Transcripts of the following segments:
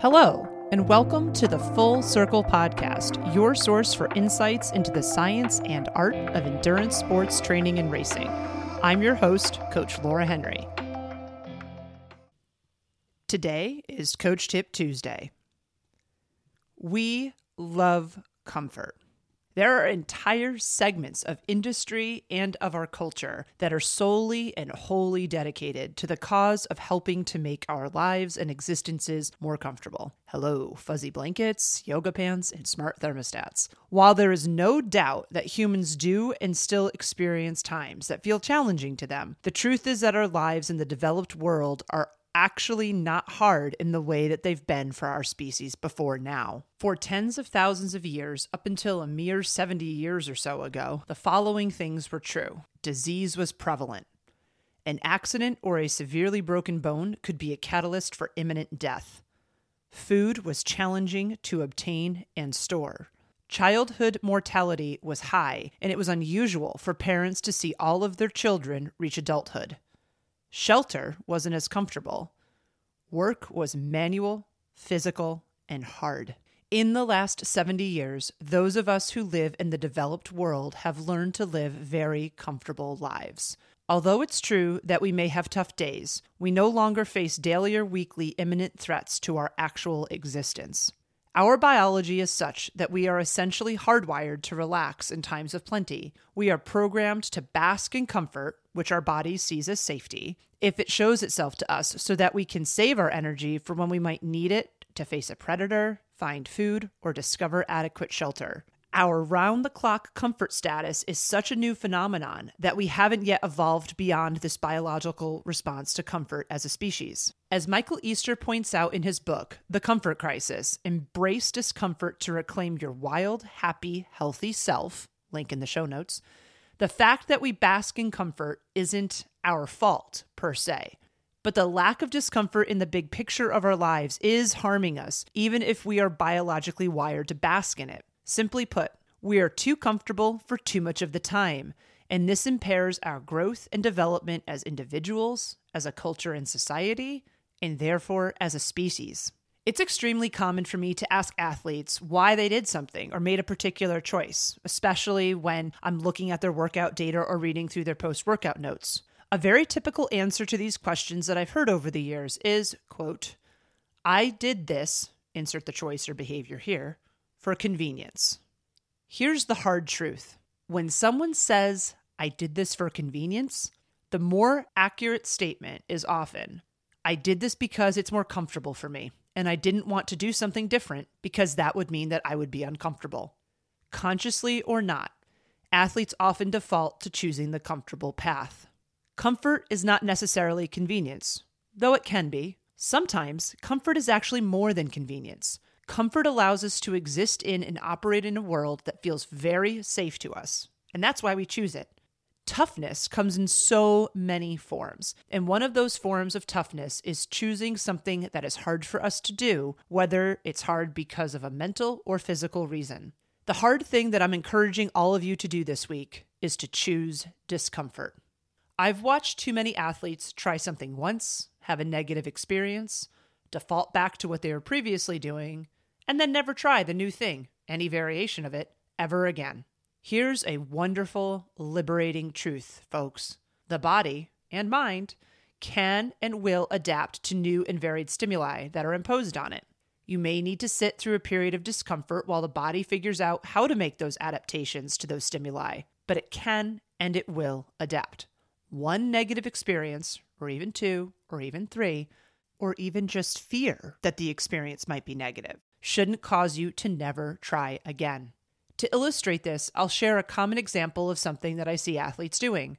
Hello, and welcome to the Full Circle Podcast, your source for insights into the science and art of endurance sports training and racing. I'm your host, Coach Laura Henry. Today is Coach Tip Tuesday. We love comfort. There are entire segments of industry and of our culture that are solely and wholly dedicated to the cause of helping to make our lives and existences more comfortable. Hello, fuzzy blankets, yoga pants, and smart thermostats. While there is no doubt that humans do and still experience times that feel challenging to them, the truth is that our lives in the developed world are actually not hard in the way that they've been for our species before now. For tens of thousands of years, up until a mere 70 years or so ago, the following things were true disease was prevalent. An accident or a severely broken bone could be a catalyst for imminent death. Food was challenging to obtain and store. Childhood mortality was high, and it was unusual for parents to see all of their children reach adulthood. Shelter wasn't as comfortable. Work was manual, physical, and hard. In the last 70 years, those of us who live in the developed world have learned to live very comfortable lives. Although it's true that we may have tough days, we no longer face daily or weekly imminent threats to our actual existence. Our biology is such that we are essentially hardwired to relax in times of plenty. We are programmed to bask in comfort, which our body sees as safety, if it shows itself to us so that we can save our energy for when we might need it to face a predator, find food, or discover adequate shelter. Our round the clock comfort status is such a new phenomenon that we haven't yet evolved beyond this biological response to comfort as a species. As Michael Easter points out in his book, The Comfort Crisis Embrace Discomfort to Reclaim Your Wild, Happy, Healthy Self, link in the show notes, the fact that we bask in comfort isn't our fault per se. But the lack of discomfort in the big picture of our lives is harming us, even if we are biologically wired to bask in it. Simply put, we are too comfortable for too much of the time, and this impairs our growth and development as individuals, as a culture and society, and therefore as a species. It's extremely common for me to ask athletes why they did something or made a particular choice, especially when I'm looking at their workout data or reading through their post workout notes. A very typical answer to these questions that I've heard over the years is, quote, I did this, insert the choice or behavior here, for convenience. Here's the hard truth when someone says, I did this for convenience, the more accurate statement is often, I did this because it's more comfortable for me, and I didn't want to do something different because that would mean that I would be uncomfortable. Consciously or not, athletes often default to choosing the comfortable path. Comfort is not necessarily convenience, though it can be. Sometimes, comfort is actually more than convenience. Comfort allows us to exist in and operate in a world that feels very safe to us, and that's why we choose it. Toughness comes in so many forms, and one of those forms of toughness is choosing something that is hard for us to do, whether it's hard because of a mental or physical reason. The hard thing that I'm encouraging all of you to do this week is to choose discomfort. I've watched too many athletes try something once, have a negative experience, default back to what they were previously doing, and then never try the new thing, any variation of it, ever again. Here's a wonderful, liberating truth, folks. The body and mind can and will adapt to new and varied stimuli that are imposed on it. You may need to sit through a period of discomfort while the body figures out how to make those adaptations to those stimuli, but it can and it will adapt. One negative experience, or even two, or even three, or even just fear that the experience might be negative shouldn't cause you to never try again. To illustrate this, I'll share a common example of something that I see athletes doing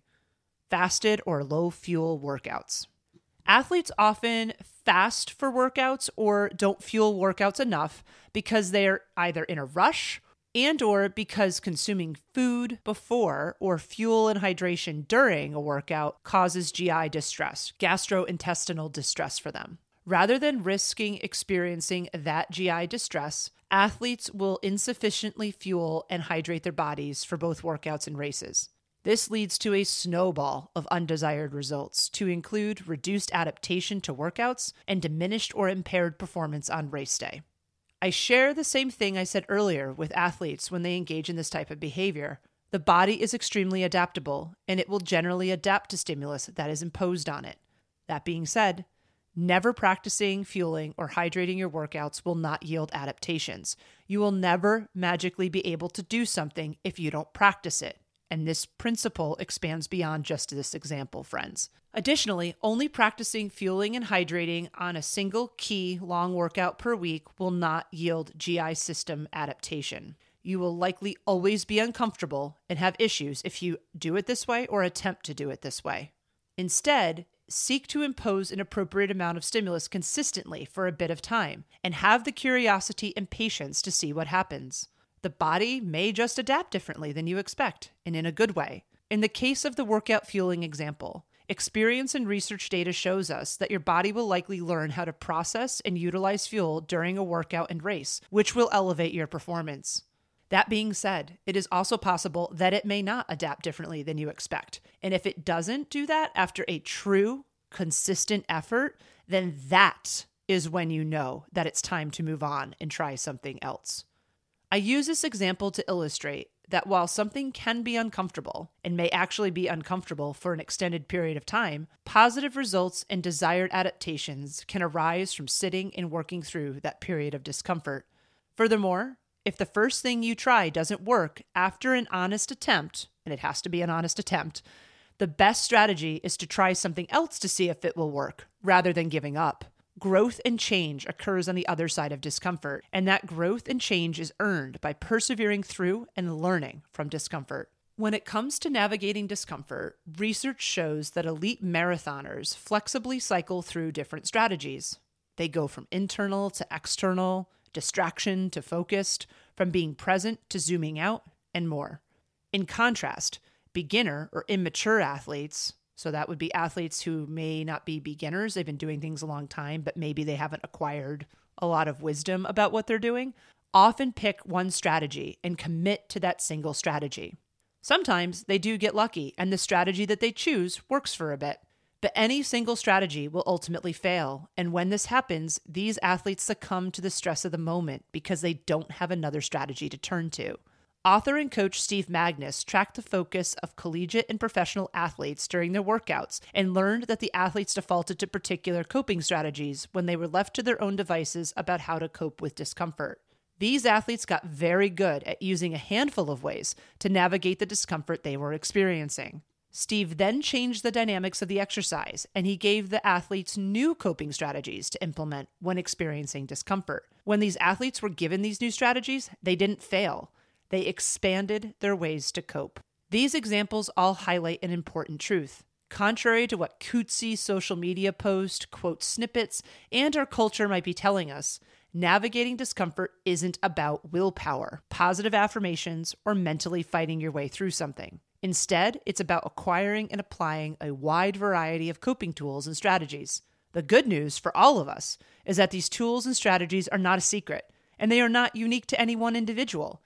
fasted or low fuel workouts. Athletes often fast for workouts or don't fuel workouts enough because they're either in a rush and or because consuming food before or fuel and hydration during a workout causes GI distress, gastrointestinal distress for them. Rather than risking experiencing that GI distress, athletes will insufficiently fuel and hydrate their bodies for both workouts and races. This leads to a snowball of undesired results, to include reduced adaptation to workouts and diminished or impaired performance on race day. I share the same thing I said earlier with athletes when they engage in this type of behavior. The body is extremely adaptable, and it will generally adapt to stimulus that is imposed on it. That being said, never practicing fueling or hydrating your workouts will not yield adaptations. You will never magically be able to do something if you don't practice it. And this principle expands beyond just this example, friends. Additionally, only practicing fueling and hydrating on a single key long workout per week will not yield GI system adaptation. You will likely always be uncomfortable and have issues if you do it this way or attempt to do it this way. Instead, seek to impose an appropriate amount of stimulus consistently for a bit of time and have the curiosity and patience to see what happens. The body may just adapt differently than you expect, and in a good way. In the case of the workout fueling example, experience and research data shows us that your body will likely learn how to process and utilize fuel during a workout and race, which will elevate your performance. That being said, it is also possible that it may not adapt differently than you expect. And if it doesn't do that after a true, consistent effort, then that is when you know that it's time to move on and try something else. I use this example to illustrate that while something can be uncomfortable and may actually be uncomfortable for an extended period of time, positive results and desired adaptations can arise from sitting and working through that period of discomfort. Furthermore, if the first thing you try doesn't work after an honest attempt, and it has to be an honest attempt, the best strategy is to try something else to see if it will work rather than giving up. Growth and change occurs on the other side of discomfort, and that growth and change is earned by persevering through and learning from discomfort. When it comes to navigating discomfort, research shows that elite marathoners flexibly cycle through different strategies. They go from internal to external, distraction to focused, from being present to zooming out, and more. In contrast, beginner or immature athletes so that would be athletes who may not be beginners. They've been doing things a long time, but maybe they haven't acquired a lot of wisdom about what they're doing. Often pick one strategy and commit to that single strategy. Sometimes they do get lucky and the strategy that they choose works for a bit. But any single strategy will ultimately fail. And when this happens, these athletes succumb to the stress of the moment because they don't have another strategy to turn to. Author and coach Steve Magness tracked the focus of collegiate and professional athletes during their workouts and learned that the athletes defaulted to particular coping strategies when they were left to their own devices about how to cope with discomfort. These athletes got very good at using a handful of ways to navigate the discomfort they were experiencing. Steve then changed the dynamics of the exercise and he gave the athletes new coping strategies to implement when experiencing discomfort. When these athletes were given these new strategies, they didn't fail. They expanded their ways to cope. These examples all highlight an important truth. Contrary to what cutesy social media posts, quote snippets, and our culture might be telling us, navigating discomfort isn't about willpower, positive affirmations, or mentally fighting your way through something. Instead, it's about acquiring and applying a wide variety of coping tools and strategies. The good news for all of us is that these tools and strategies are not a secret, and they are not unique to any one individual.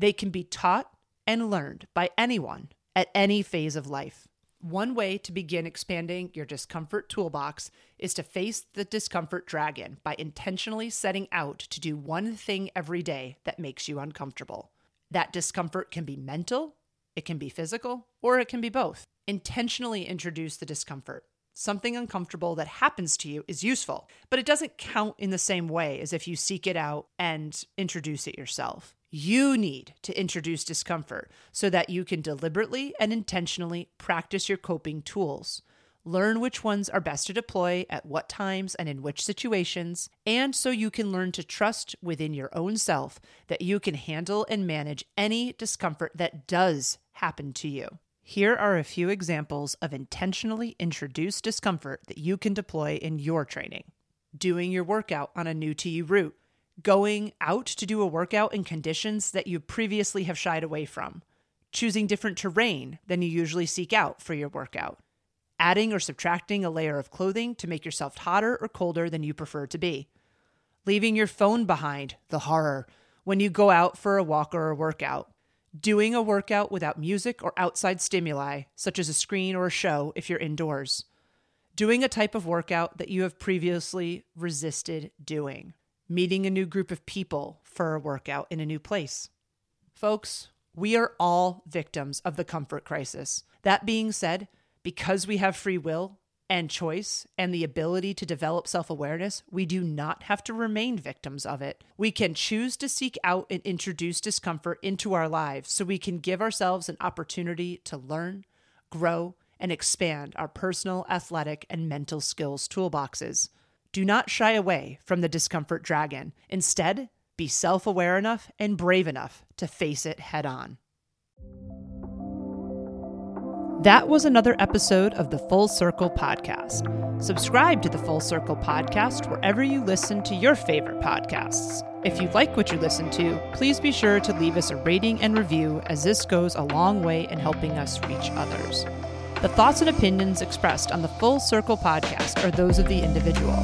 They can be taught and learned by anyone at any phase of life. One way to begin expanding your discomfort toolbox is to face the discomfort dragon by intentionally setting out to do one thing every day that makes you uncomfortable. That discomfort can be mental, it can be physical, or it can be both. Intentionally introduce the discomfort. Something uncomfortable that happens to you is useful, but it doesn't count in the same way as if you seek it out and introduce it yourself. You need to introduce discomfort so that you can deliberately and intentionally practice your coping tools. Learn which ones are best to deploy at what times and in which situations, and so you can learn to trust within your own self that you can handle and manage any discomfort that does happen to you. Here are a few examples of intentionally introduced discomfort that you can deploy in your training. Doing your workout on a new to you route going out to do a workout in conditions that you previously have shied away from, choosing different terrain than you usually seek out for your workout, adding or subtracting a layer of clothing to make yourself hotter or colder than you prefer to be, leaving your phone behind, the horror, when you go out for a walk or a workout, doing a workout without music or outside stimuli, such as a screen or a show if you're indoors, doing a type of workout that you have previously resisted doing, meeting a new group of people for a workout in a new place. Folks, we are all victims of the comfort crisis. That being said, because we have free will and choice and the ability to develop self awareness, we do not have to remain victims of it. We can choose to seek out and introduce discomfort into our lives so we can give ourselves an opportunity to learn, grow, and expand our personal, athletic, and mental skills toolboxes. Do not shy away from the discomfort dragon. Instead, be self aware enough and brave enough to face it head on. That was another episode of the Full Circle Podcast. Subscribe to the Full Circle Podcast wherever you listen to your favorite podcasts. If you like what you listen to, please be sure to leave us a rating and review, as this goes a long way in helping us reach others. The thoughts and opinions expressed on the Full Circle podcast are those of the individual.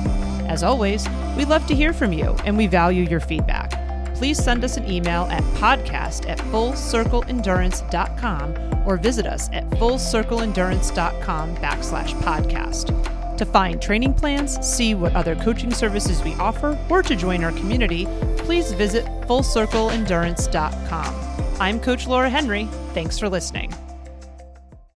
As always, we love to hear from you and we value your feedback. Please send us an email at podcast at fullcircleendurance.com or visit us at fullcircleendurance.com backslash podcast. To find training plans, see what other coaching services we offer, or to join our community, please visit fullcircleendurance.com. I'm Coach Laura Henry. Thanks for listening.